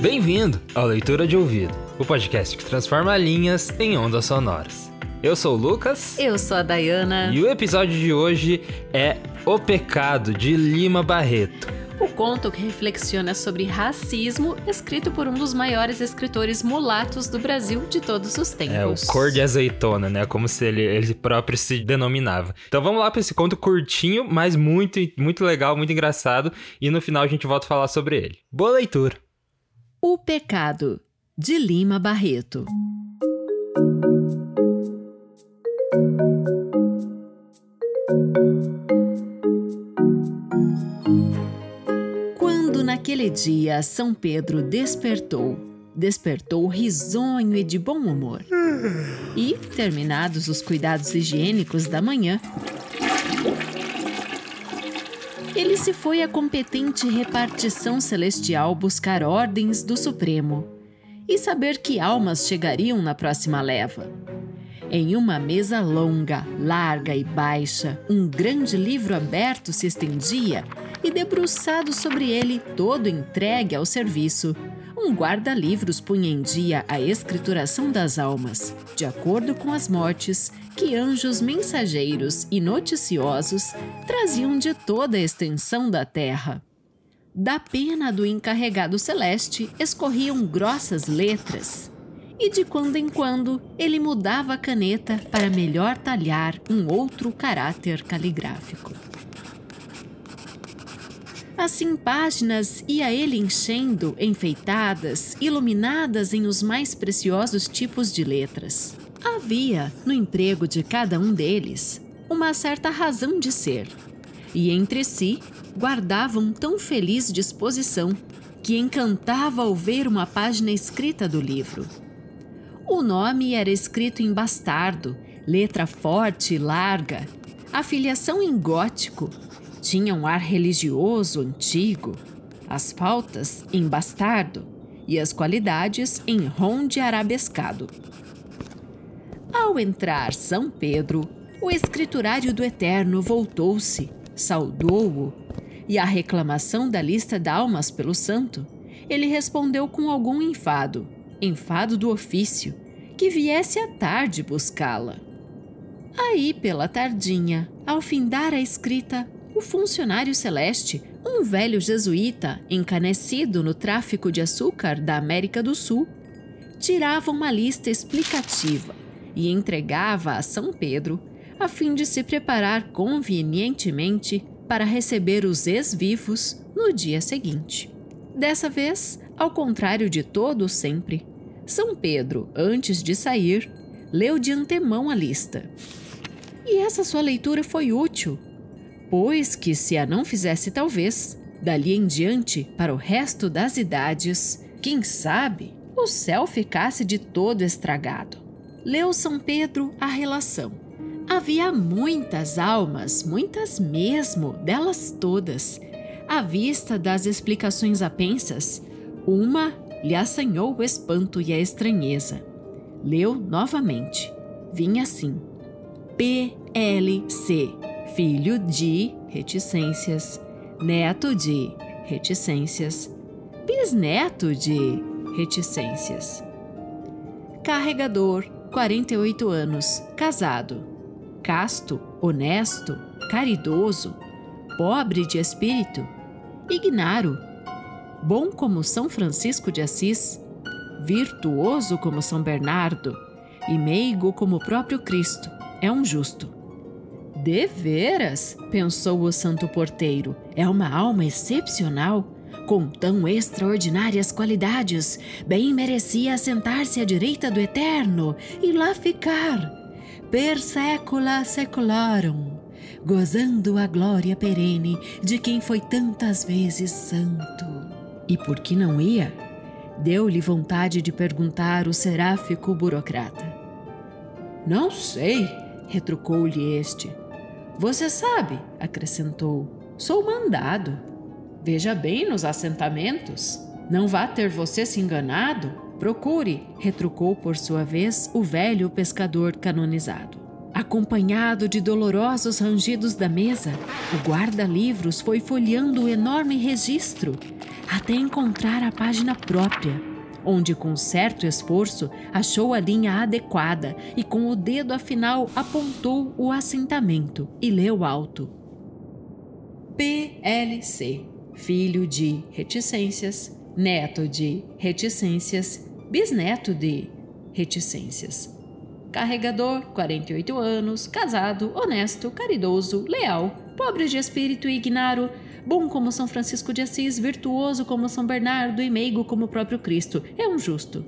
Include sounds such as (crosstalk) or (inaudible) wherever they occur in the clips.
Bem-vindo ao Leitura de Ouvido, o podcast que transforma linhas em ondas sonoras. Eu sou o Lucas. Eu sou a Dayana. E o episódio de hoje é O Pecado de Lima Barreto. Conto que reflexiona sobre racismo, escrito por um dos maiores escritores mulatos do Brasil de todos os tempos. É, o cor de azeitona, né? Como se ele, ele próprio se denominava. Então vamos lá para esse conto curtinho, mas muito, muito legal, muito engraçado. E no final a gente volta a falar sobre ele. Boa leitura! O Pecado, de Lima Barreto. Naquele dia São Pedro despertou, despertou risonho e de bom humor. E, terminados os cuidados higiênicos da manhã, ele se foi à competente repartição celestial buscar ordens do Supremo e saber que almas chegariam na próxima leva. Em uma mesa longa, larga e baixa, um grande livro aberto se estendia e, debruçado sobre ele, todo entregue ao serviço, um guarda-livros punha em dia a escrituração das almas, de acordo com as mortes que anjos mensageiros e noticiosos traziam de toda a extensão da terra. Da pena do encarregado celeste escorriam grossas letras e de quando em quando ele mudava a caneta para melhor talhar um outro caráter caligráfico. Assim, páginas ia ele enchendo, enfeitadas, iluminadas em os mais preciosos tipos de letras. Havia, no emprego de cada um deles, uma certa razão de ser, e entre si guardavam tão feliz disposição que encantava ao ver uma página escrita do livro. O nome era escrito em bastardo, letra forte e larga, a filiação em gótico, tinha um ar religioso antigo, as faltas em bastardo e as qualidades em ronde arabescado. Ao entrar São Pedro, o escriturário do Eterno voltou-se, saudou-o, e à reclamação da lista de almas pelo santo, ele respondeu com algum enfado enfado do ofício, que viesse à tarde buscá-la. Aí, pela tardinha, ao findar a escrita, o funcionário celeste, um velho jesuíta encanecido no tráfico de açúcar da América do Sul, tirava uma lista explicativa e entregava a São Pedro, a fim de se preparar convenientemente para receber os ex-vivos no dia seguinte. Dessa vez, ao contrário de todo sempre, São Pedro, antes de sair, leu de antemão a lista. E essa sua leitura foi útil, pois que se a não fizesse talvez, dali em diante, para o resto das idades, quem sabe, o céu ficasse de todo estragado. Leu São Pedro a relação. Havia muitas almas, muitas mesmo, delas todas. À vista das explicações apensas, uma lhe assanhou o espanto e a estranheza. Leu novamente. Vinha assim: PLC, filho de reticências, neto de reticências, bisneto de reticências. Carregador, 48 anos, casado, casto, honesto, caridoso, pobre de espírito, ignaro, bom como São Francisco de Assis, virtuoso como São Bernardo e meigo como o próprio Cristo, é um justo. Deveras, pensou o santo porteiro, é uma alma excepcional. Com tão extraordinárias qualidades, bem merecia assentar-se à direita do Eterno e lá ficar, per secula secularum, gozando a glória perene de quem foi tantas vezes santo. E por que não ia? Deu-lhe vontade de perguntar o seráfico burocrata. Não sei, retrucou-lhe este. Você sabe, acrescentou, sou mandado. Veja bem nos assentamentos. Não vá ter você se enganado. Procure, retrucou por sua vez o velho pescador canonizado. Acompanhado de dolorosos rangidos da mesa, o guarda-livros foi folheando o enorme registro até encontrar a página própria, onde, com certo esforço, achou a linha adequada e, com o dedo afinal, apontou o assentamento e leu alto: PLC, filho de reticências, neto de reticências, bisneto de reticências. Carregador, 48 anos, casado, honesto, caridoso, leal, pobre de espírito e ignaro, bom como São Francisco de Assis, virtuoso como São Bernardo e meigo como o próprio Cristo. É um justo.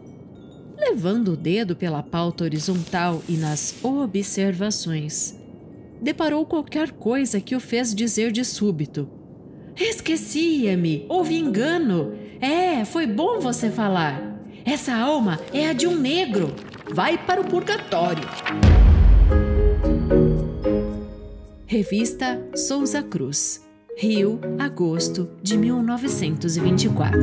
Levando o dedo pela pauta horizontal e nas observações, deparou qualquer coisa que o fez dizer de súbito: Esquecia-me, houve engano. É, foi bom você falar. Essa alma é a de um negro. Vai para o purgatório. Revista Souza Cruz, Rio, agosto de 1924.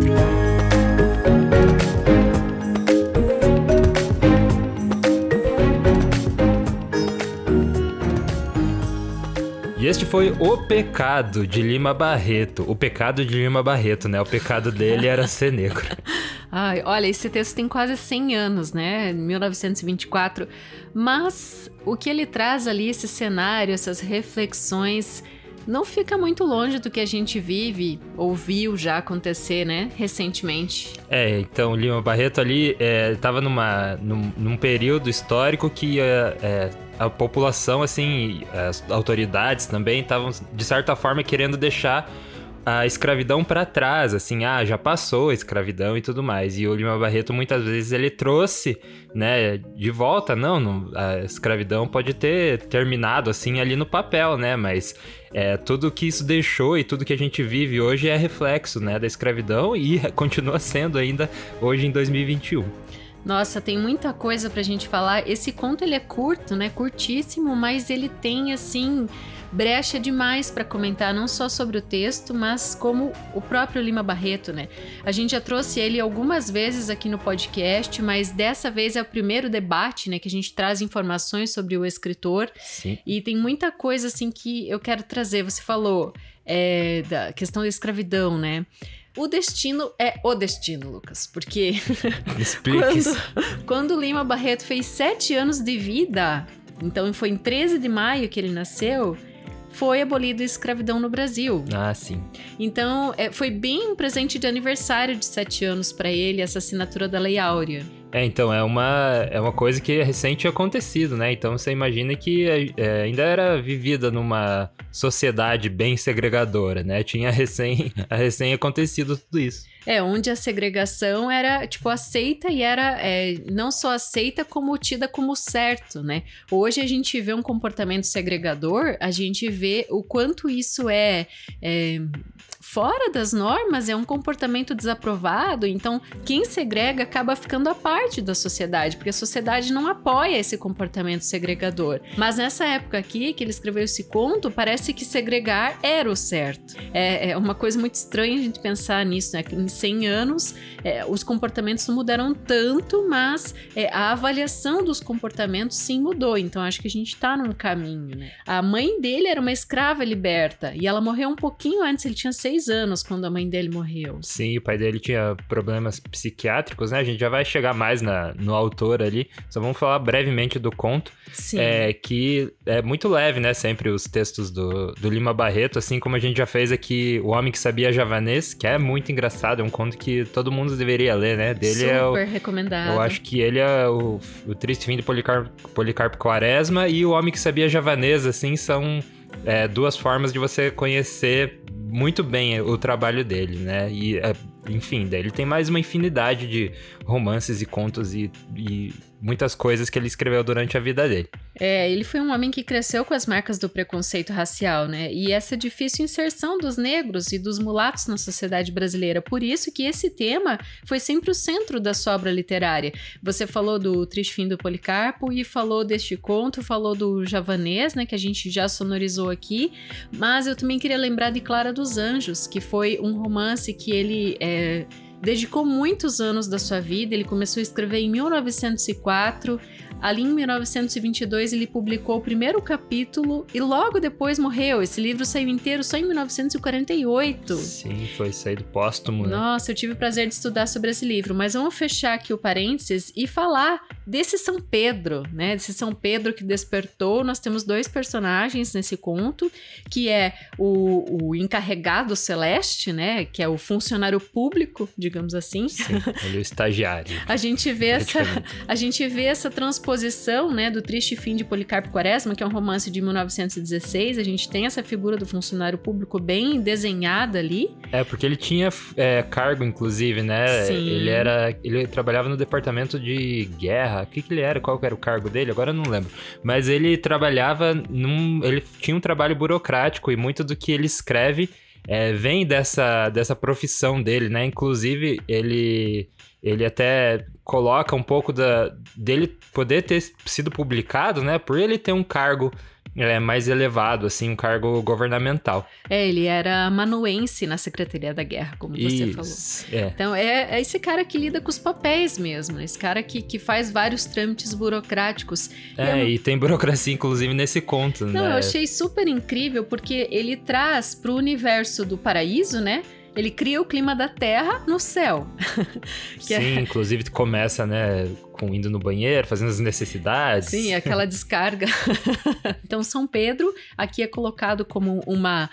E este foi O Pecado de Lima Barreto. O pecado de Lima Barreto, né? O pecado dele era ser negro. (laughs) Ai, olha, esse texto tem quase 100 anos, né? 1924. Mas o que ele traz ali, esse cenário, essas reflexões, não fica muito longe do que a gente vive ou viu já acontecer, né? Recentemente. É, então, Lima Barreto ali estava é, num, num, período histórico que é, é, a população, assim, as autoridades também estavam, de certa forma, querendo deixar a escravidão para trás, assim, ah, já passou a escravidão e tudo mais. E o Lima Barreto muitas vezes ele trouxe, né, de volta, não, não a escravidão pode ter terminado assim ali no papel, né, mas é, tudo que isso deixou e tudo que a gente vive hoje é reflexo, né, da escravidão e (laughs) continua sendo ainda hoje em 2021. Nossa, tem muita coisa pra gente falar. Esse conto ele é curto, né? Curtíssimo, mas ele tem assim brecha demais para comentar não só sobre o texto, mas como o próprio Lima Barreto, né? A gente já trouxe ele algumas vezes aqui no podcast, mas dessa vez é o primeiro debate, né, que a gente traz informações sobre o escritor. Sim. E tem muita coisa assim que eu quero trazer. Você falou é, da questão da escravidão, né? O destino é o destino, Lucas, porque (laughs) quando, quando Lima Barreto fez sete anos de vida, então foi em 13 de maio que ele nasceu, foi abolida a escravidão no Brasil. Ah, sim. Então, é, foi bem um presente de aniversário de sete anos para ele, essa assinatura da Lei Áurea. É, então, é uma, é uma coisa que é recente acontecido, né? Então você imagina que é, é, ainda era vivida numa sociedade bem segregadora, né? Tinha recém, (laughs) recém acontecido tudo isso. É, onde a segregação era, tipo, aceita e era é, não só aceita, como tida como certo, né? Hoje a gente vê um comportamento segregador, a gente vê o quanto isso é, é fora das normas, é um comportamento desaprovado, então quem segrega acaba ficando à parte da sociedade, porque a sociedade não apoia esse comportamento segregador. Mas nessa época aqui, que ele escreveu esse conto, parece que segregar era o certo. É, é uma coisa muito estranha a gente pensar nisso, né? Em 100 anos, é, os comportamentos não mudaram tanto, mas é, a avaliação dos comportamentos sim mudou. Então acho que a gente tá num caminho, né? A mãe dele era uma escrava liberta e ela morreu um pouquinho antes, ele tinha seis anos quando a mãe dele morreu. Sim, o pai dele tinha problemas psiquiátricos, né? A gente já vai chegar mais na, no autor ali. Só vamos falar brevemente do conto. Sim. É, que é muito leve, né? Sempre os textos do, do Lima Barreto, assim como a gente já fez aqui O Homem que Sabia Javanês, que é muito engraçado, é um conto que todo mundo deveria ler, né? Dele Super é o, recomendado. Eu acho que ele é o, o Triste Fim do Policarpo, Policarpo Quaresma e O Homem que Sabia Javanês, assim, são é, duas formas de você conhecer muito bem o trabalho dele, né? E, é, enfim, daí ele tem mais uma infinidade de romances e contos e, e muitas coisas que ele escreveu durante a vida dele. É, ele foi um homem que cresceu com as marcas do preconceito racial, né? E essa difícil inserção dos negros e dos mulatos na sociedade brasileira. Por isso que esse tema foi sempre o centro da sua obra literária. Você falou do Triste Fim do Policarpo e falou deste conto, falou do Javanês, né? Que a gente já sonorizou aqui. Mas eu também queria lembrar de Clara dos Anjos, que foi um romance que ele. É, dedicou muitos anos da sua vida. Ele começou a escrever em 1904, Ali em 1922 ele publicou o primeiro capítulo e logo depois morreu. Esse livro saiu inteiro só em 1948. Sim, foi saído póstumo, né? Nossa, eu tive o prazer de estudar sobre esse livro, mas vamos fechar aqui o parênteses e falar desse São Pedro, né? Desse São Pedro que despertou. Nós temos dois personagens nesse conto, que é o, o encarregado celeste, né? Que é o funcionário público, digamos assim. Sim, ele é o estagiário. a gente vê (laughs) essa, a gente vê essa transposição, né, do Triste Fim de Policarpo Quaresma, que é um romance de 1916. A gente tem essa figura do funcionário público bem desenhada ali. É, porque ele tinha é, cargo, inclusive, né? Sim. Ele era. Ele trabalhava no departamento de guerra. O que, que ele era? Qual era o cargo dele? Agora eu não lembro. Mas ele trabalhava num. Ele tinha um trabalho burocrático e muito do que ele escreve é, vem dessa, dessa profissão dele, né? Inclusive, ele, ele até coloca um pouco da, dele poder ter sido publicado, né? Por ele ter um cargo é, mais elevado, assim, um cargo governamental. É, ele era manuense na Secretaria da Guerra, como você falou. Isso, é. Então, é, é esse cara que lida com os papéis mesmo, esse cara que, que faz vários trâmites burocráticos. E É, é e tem burocracia, inclusive, nesse conto, Não, né? eu achei super incrível porque ele traz pro universo do paraíso, né? Ele cria o clima da Terra no céu. (laughs) é- Sim, inclusive começa, né, com indo no banheiro, fazendo as necessidades. Sim, aquela descarga. (laughs) então, São Pedro aqui é colocado como uma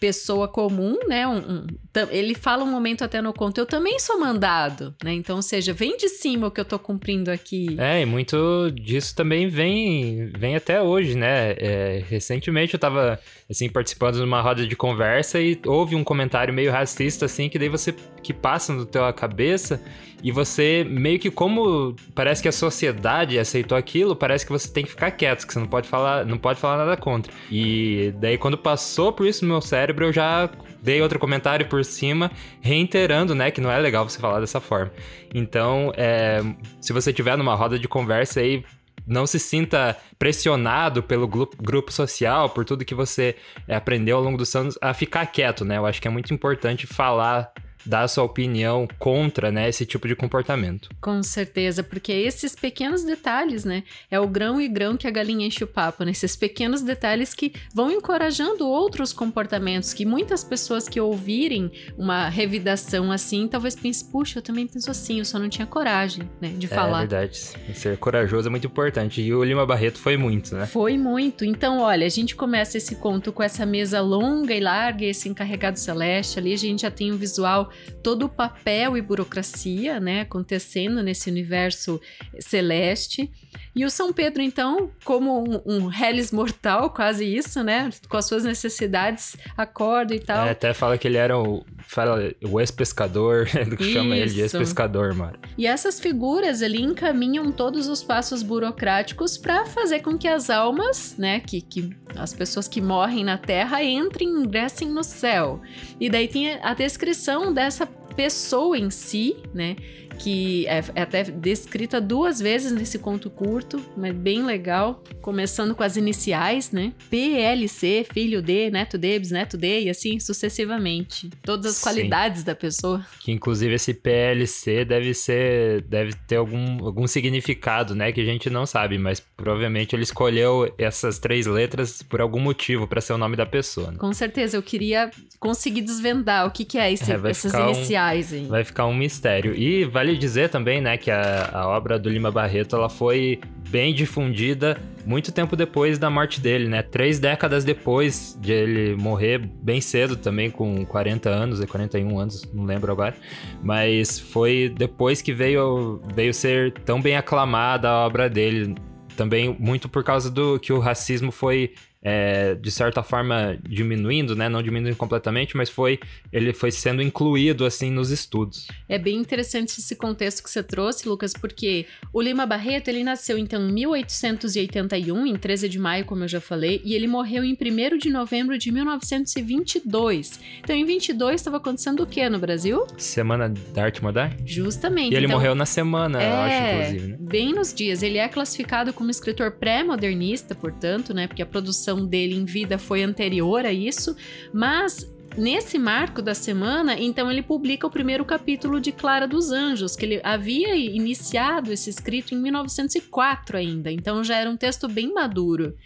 pessoa comum, né? Um- um- ele fala um momento até no conto, eu também sou mandado, né? Então, ou seja, vem de cima o que eu tô cumprindo aqui. É, e muito disso também vem, vem até hoje, né? É, recentemente eu tava, assim, participando de uma roda de conversa e houve um comentário meio racista, assim, que daí você, que passa na tua cabeça e você meio que como parece que a sociedade aceitou aquilo, parece que você tem que ficar quieto, que você não pode falar, não pode falar nada contra. E daí quando passou por isso no meu cérebro, eu já dei outro comentário por cima, reiterando, né, que não é legal você falar dessa forma. Então, é, se você tiver numa roda de conversa aí, não se sinta pressionado pelo grupo social, por tudo que você é, aprendeu ao longo dos anos, a ficar quieto, né? Eu acho que é muito importante falar, dar a sua opinião contra, né, esse tipo de comportamento. Com certeza, porque esses pequenos detalhes, né? É o grão e grão que a galinha enche o papo, né? Esses pequenos detalhes que vão encorajando outros comportamentos, que muitas pessoas que ouvirem uma revidação assim, talvez pensem, puxa, eu também penso assim, eu só não tinha coragem, né? De É falar. verdade. Ser corajoso é muito importante. E o Lima Barreto foi muito, né? Foi muito. Então, olha, a gente começa esse conto com essa mesa longa e larga, esse encarregado celeste. Ali a gente já tem um visual, todo o papel e burocracia, né, acontecendo nesse universo celeste. E o São Pedro, então, como um, um reles mortal, quase isso, né, com as suas necessidades, acorda e tal. É, até fala que ele era o, fala, o ex-pescador, (laughs) que chama ele de ex-pescador, mano. E essas figuras ali encaminham todos os passos burocráticos para fazer com que as almas, né, que, que as pessoas que morrem na Terra entrem, ingressem no céu. E daí tem a descrição dessa pessoa em si, né, que é, é até descrita duas vezes nesse conto curto, mas bem legal, começando com as iniciais, né, PLC, filho de, neto de, bisneto de, e assim sucessivamente. Todas as Sim. qualidades da pessoa. Que inclusive esse PLC deve ser. deve ter algum, algum significado, né? Que a gente não sabe, mas provavelmente ele escolheu essas três letras por algum motivo pra ser o nome da pessoa. né? Com certeza, eu queria conseguir desvendar o que, que é, esse- É, essas um- iniciais aí. Vai ficar um mistério. E vale dizer também, né, que a, a obra do Lima Barreto ela foi bem difundida muito tempo depois da morte dele, né? Três décadas depois de ele morrer, bem cedo também, com 40 anos, e 41 anos, não lembro agora. Mas foi depois que veio, veio ser tão bem aclamada a obra dele. Também muito por causa do que o racismo foi, é, de certa forma, diminuindo, né? Não diminuindo completamente, mas foi ele foi sendo incluído, assim, nos estudos. É bem interessante esse contexto que você trouxe, Lucas, porque o Lima Barreto, ele nasceu então em 1881, em 13 de maio, como eu já falei, e ele morreu em 1 de novembro de 1922. Então, em 22 estava acontecendo o que no Brasil? Semana da Arte Moderna? Justamente. E ele então, morreu na semana, eu acho, É, inclusive, né? bem nos dias. Ele é classificado como escritor pré-modernista, portanto, né? Porque a produção dele em vida foi anterior a isso. Mas nesse marco da semana, então ele publica o primeiro capítulo de Clara dos Anjos, que ele havia iniciado esse escrito em 1904 ainda, então já era um texto bem maduro.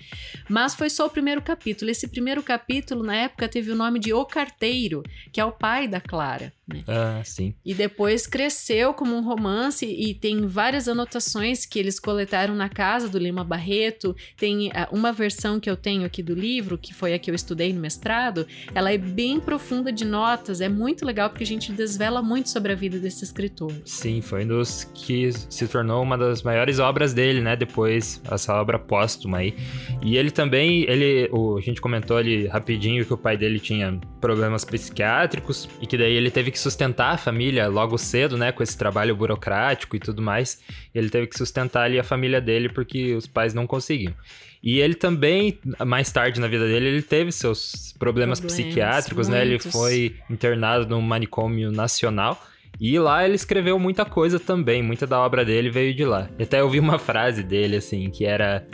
Mas foi só o primeiro capítulo. Esse primeiro capítulo, na época, teve o nome de O Carteiro, que é o pai da Clara. Né? Ah, sim. E depois cresceu como um romance e tem várias anotações que eles coletaram na casa do Lima Barreto. Tem ah, uma versão que eu tenho aqui do livro, que foi a que eu estudei no mestrado, ela é bem profunda de notas, é muito legal porque a gente desvela muito sobre a vida desse escritor. Sim, foi um dos que se tornou uma das maiores obras dele, né? Depois, essa obra póstuma aí. E ele também, ele, o, a gente comentou ali rapidinho que o pai dele tinha problemas psiquiátricos e que daí ele teve que sustentar a família logo cedo, né, com esse trabalho burocrático e tudo mais. Ele teve que sustentar ali a família dele porque os pais não conseguiam. E ele também, mais tarde na vida dele, ele teve seus problemas, problemas psiquiátricos, muitos. né? Ele foi internado no manicômio nacional. E lá ele escreveu muita coisa também, muita da obra dele veio de lá. Até eu vi uma frase dele, assim, que era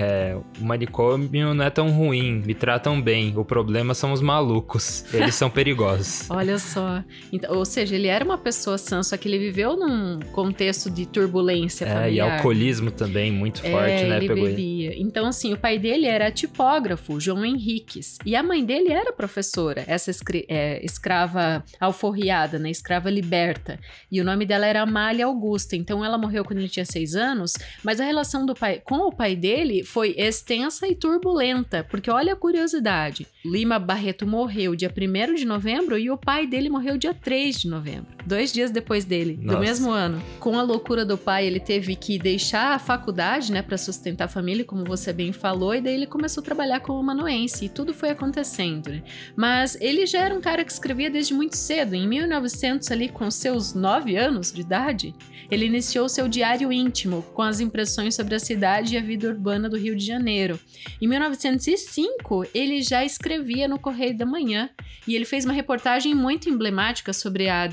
é, o manicômio não é tão ruim, me tratam bem. O problema são os malucos. Eles são perigosos. (laughs) Olha só. Então, ou seja, ele era uma pessoa sã, só que ele viveu num contexto de turbulência é, familiar. E alcoolismo também, muito é, forte, né? Ele Pegou bebia. Ele. Então, assim, o pai dele era tipógrafo, João Henriques. E a mãe dele era professora, essa é, escrava alforriada, né? Escrava liberta. E o nome dela era Amália Augusta. Então, ela morreu quando ele tinha seis anos, mas a relação do pai com o pai dele foi extensa e turbulenta, porque olha a curiosidade. Lima Barreto morreu dia 1 de novembro e o pai dele morreu dia 3 de novembro, dois dias depois dele, Nossa. do mesmo ano. Com a loucura do pai, ele teve que deixar a faculdade, né, para sustentar a família, como você bem falou, e daí ele começou a trabalhar como amanuense e tudo foi acontecendo, né? Mas ele já era um cara que escrevia desde muito cedo, em 1900 ali com seus 9 anos de idade, ele iniciou seu diário íntimo com as impressões sobre a cidade e a vida urbana do Rio de Janeiro. Em 1905, ele já escrevia no Correio da Manhã e ele fez uma reportagem muito emblemática sobre a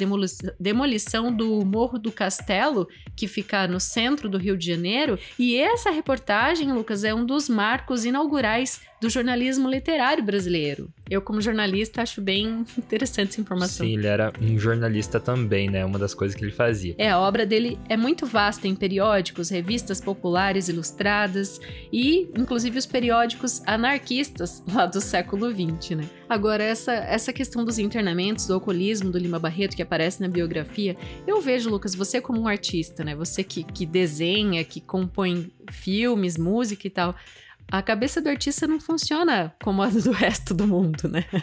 demolição do Morro do Castelo, que fica no centro do Rio de Janeiro. E essa reportagem, Lucas, é um dos marcos inaugurais do jornalismo literário brasileiro. Eu, como jornalista, acho bem interessante essa informação. Sim, ele era um jornalista também, né? Uma das coisas que ele fazia. É, a obra dele é muito vasta em periódicos, revistas populares ilustradas e, inclusive, os periódicos anarquistas (laughs) lá do século XX, né? Agora, essa, essa questão dos internamentos, do alcoolismo do Lima Barreto, que aparece na biografia, eu vejo, Lucas, você como um artista, né? Você que, que desenha, que compõe filmes, música e tal a cabeça do artista não funciona como a do resto do mundo, né? (laughs)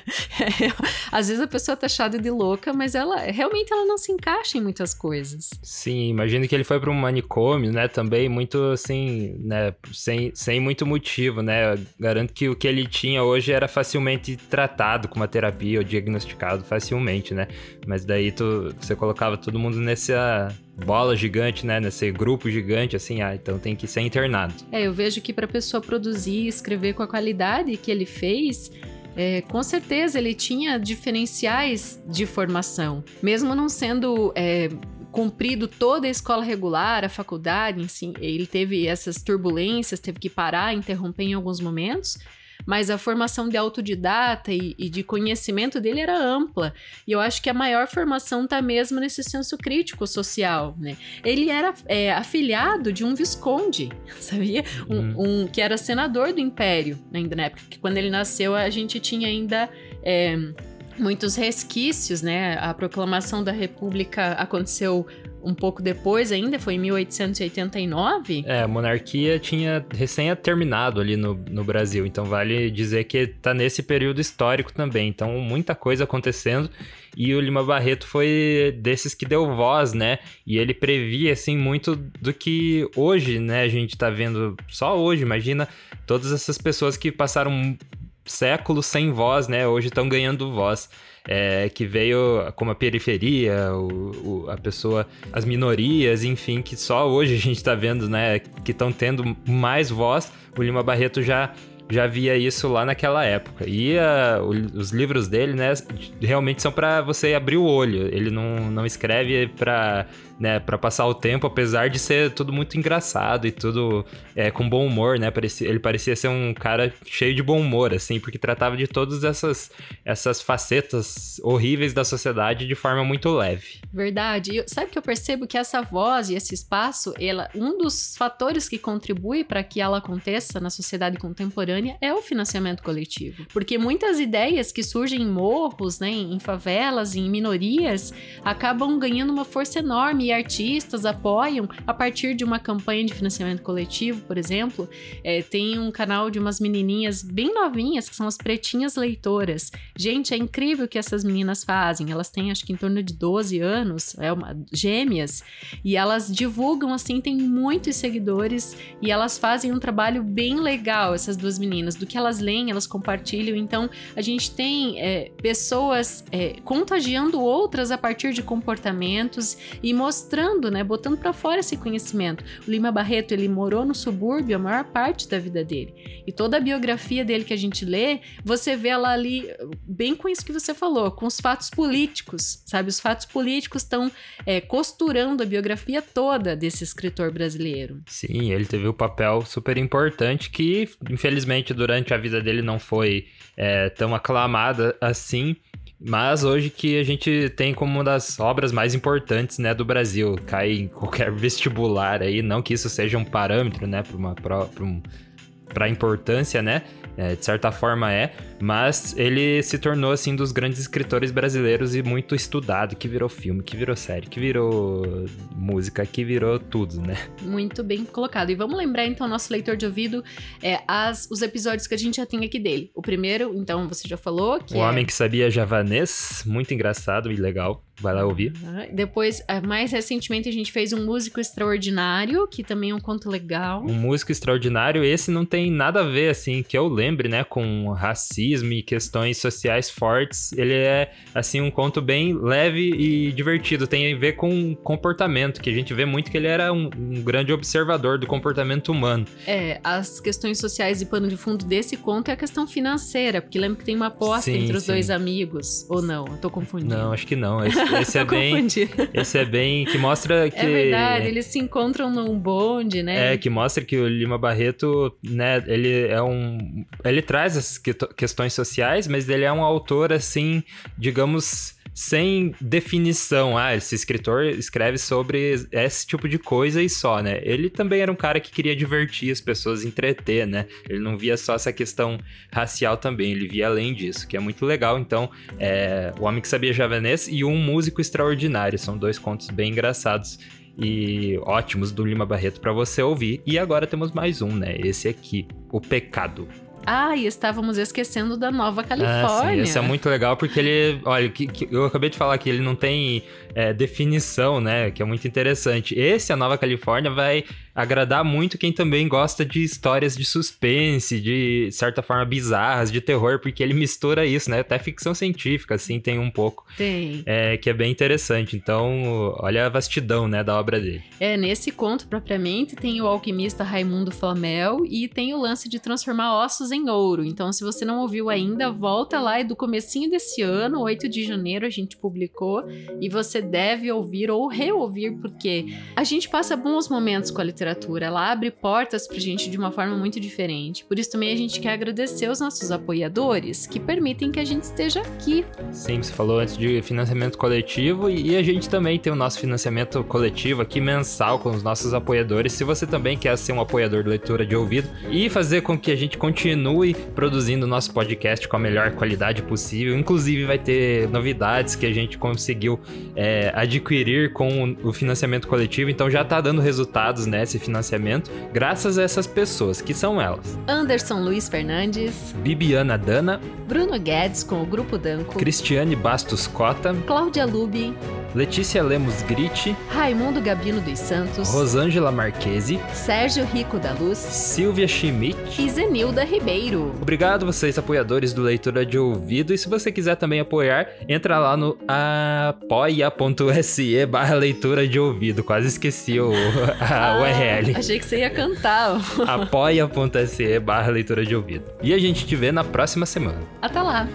É, às vezes a pessoa tá achada de louca, mas ela realmente ela não se encaixa em muitas coisas. Sim, imagino que ele foi para um manicômio, né? Também muito assim, né? Sem, sem muito motivo, né? Garanto que o que ele tinha hoje era facilmente tratado com uma terapia ou diagnosticado facilmente, né? Mas daí tu, você colocava todo mundo nessa bola gigante, né? Nesse grupo gigante, assim, ah, então tem que ser internado. É, eu vejo que para pessoa produzir e escrever com a qualidade que ele fez, é, com certeza ele tinha diferenciais de formação, mesmo não sendo é, cumprido toda a escola regular, a faculdade, assim, ele teve essas turbulências, teve que parar, interromper em alguns momentos mas a formação de autodidata e, e, de conhecimento dele era ampla. E eu acho que a maior formação está mesmo nesse senso crítico social, né? Ele era é, afiliado de um visconde, (laughs) sabia? Um, uhum. um, que era senador do Império, ainda na época que quando ele nasceu a gente tinha ainda é, muitos resquícios, né? A proclamação da República aconteceu um pouco depois ainda, foi em 1889. É, a monarquia tinha recém terminado ali no, no Brasil, então vale dizer que tá nesse período histórico também, então muita coisa acontecendo e o Lima Barreto foi desses que deu voz, né? E ele previa, assim, muito do que hoje, né, a gente tá vendo, só hoje, imagina, todas essas pessoas que passaram séculos sem voz, né, hoje estão ganhando voz é, que veio como a periferia, o, o, a pessoa, as minorias, enfim, que só hoje a gente está vendo, né, que estão tendo mais voz. O Lima Barreto já já via isso lá naquela época. E o, os livros dele, né, realmente são para você abrir o olho. Ele não, não escreve para né, passar o tempo, apesar de ser tudo muito engraçado e tudo é, com bom humor, né? Ele parecia ser um cara cheio de bom humor, assim, porque tratava de todas essas, essas facetas horríveis da sociedade de forma muito leve. Verdade. E sabe que eu percebo que essa voz e esse espaço, ela, um dos fatores que contribui para que ela aconteça na sociedade contemporânea é o financiamento coletivo. Porque muitas ideias que surgem em morros, né, em favelas, em minorias, acabam ganhando uma força enorme artistas apoiam a partir de uma campanha de financiamento coletivo, por exemplo. É, tem um canal de umas menininhas bem novinhas, que são as pretinhas leitoras. Gente, é incrível o que essas meninas fazem. Elas têm, acho que em torno de 12 anos, é uma, gêmeas, e elas divulgam, assim, tem muitos seguidores, e elas fazem um trabalho bem legal, essas duas meninas. Do que elas leem, elas compartilham. Então, a gente tem é, pessoas é, contagiando outras a partir de comportamentos e mostrando mostrando, né, botando para fora esse conhecimento. O Lima Barreto, ele morou no subúrbio a maior parte da vida dele. E toda a biografia dele que a gente lê, você vê ela ali bem com isso que você falou, com os fatos políticos, sabe? Os fatos políticos estão é, costurando a biografia toda desse escritor brasileiro. Sim, ele teve um papel super importante que, infelizmente, durante a vida dele não foi é, tão aclamada assim. Mas hoje que a gente tem como uma das obras mais importantes, né, do Brasil, cai em qualquer vestibular aí, não que isso seja um parâmetro, né, para uma para um, para importância, né? É, de certa forma é, mas ele se tornou assim dos grandes escritores brasileiros e muito estudado, que virou filme, que virou série, que virou música, que virou tudo, né? Muito bem colocado. E vamos lembrar então nosso leitor de ouvido é, as, os episódios que a gente já tem aqui dele. O primeiro, então você já falou que o é... homem que sabia javanês, muito engraçado e legal. Vai lá ouvir. Depois, é, mais recentemente, a gente fez um músico extraordinário, que também é um conto legal. Um músico extraordinário, esse não tem nada a ver, assim, que eu lembre, né, com racismo e questões sociais fortes. Ele é, assim, um conto bem leve e divertido. Tem a ver com comportamento, que a gente vê muito que ele era um, um grande observador do comportamento humano. É, as questões sociais e pano de fundo desse conto é a questão financeira, porque lembra que tem uma aposta sim, entre os sim. dois amigos, ou não? Eu tô confundindo. Não, acho que não. (laughs) Esse, esse é bem. Esse é bem. Que mostra é que. É verdade, eles se encontram num bonde, né? É, que mostra que o Lima Barreto, né, ele é um. Ele traz as questões sociais, mas ele é um autor, assim, digamos sem definição. Ah, esse escritor escreve sobre esse tipo de coisa e só, né? Ele também era um cara que queria divertir as pessoas, entreter, né? Ele não via só essa questão racial também, ele via além disso, que é muito legal. Então, é, O Homem que Sabia Javanês e Um Músico Extraordinário são dois contos bem engraçados e ótimos do Lima Barreto para você ouvir. E agora temos mais um, né? Esse aqui, O Pecado. Ah, e estávamos esquecendo da Nova Califórnia. Ah, sim, esse é muito legal porque ele, olha, que, que, eu acabei de falar que ele não tem é, definição, né? Que é muito interessante. Esse, a Nova Califórnia, vai agradar muito quem também gosta de histórias de suspense, de certa forma bizarras, de terror, porque ele mistura isso, né? Até ficção científica, assim, tem um pouco. Tem. É, que é bem interessante. Então, olha a vastidão, né, da obra dele. É, nesse conto, propriamente, tem o alquimista Raimundo Flamel e tem o lance de transformar ossos em ouro. Então, se você não ouviu ainda, volta lá e do comecinho desse ano, 8 de janeiro, a gente publicou e você deve ouvir ou reouvir, porque a gente passa bons momentos com a literatura literatura. Ela abre portas pra gente de uma forma muito diferente. Por isso também a gente quer agradecer os nossos apoiadores que permitem que a gente esteja aqui. Sim, você falou antes de financiamento coletivo e a gente também tem o nosso financiamento coletivo aqui mensal com os nossos apoiadores. Se você também quer ser um apoiador de leitura de ouvido e fazer com que a gente continue produzindo o nosso podcast com a melhor qualidade possível, inclusive vai ter novidades que a gente conseguiu é, adquirir com o financiamento coletivo, então já tá dando resultados, né? Esse financiamento graças a essas pessoas, que são elas: Anderson Luiz Fernandes, Bibiana Dana, Bruno Guedes com o Grupo Danco, Cristiane Bastos Cota, Cláudia Lubi, Letícia Lemos Gritti, Raimundo Gabino dos Santos, Rosângela Marquesi, Sérgio Rico da Luz, Silvia Schmidt e Zenilda Ribeiro. Obrigado vocês apoiadores do Leitura de Ouvido e se você quiser também apoiar, entra lá no apoia.se barra leitura de ouvido. Quase esqueci o, (laughs) a Ah, URL. Achei que você ia cantar. (laughs) apoia.se barra leitura de ouvido. E a gente te vê na próxima semana. Até lá.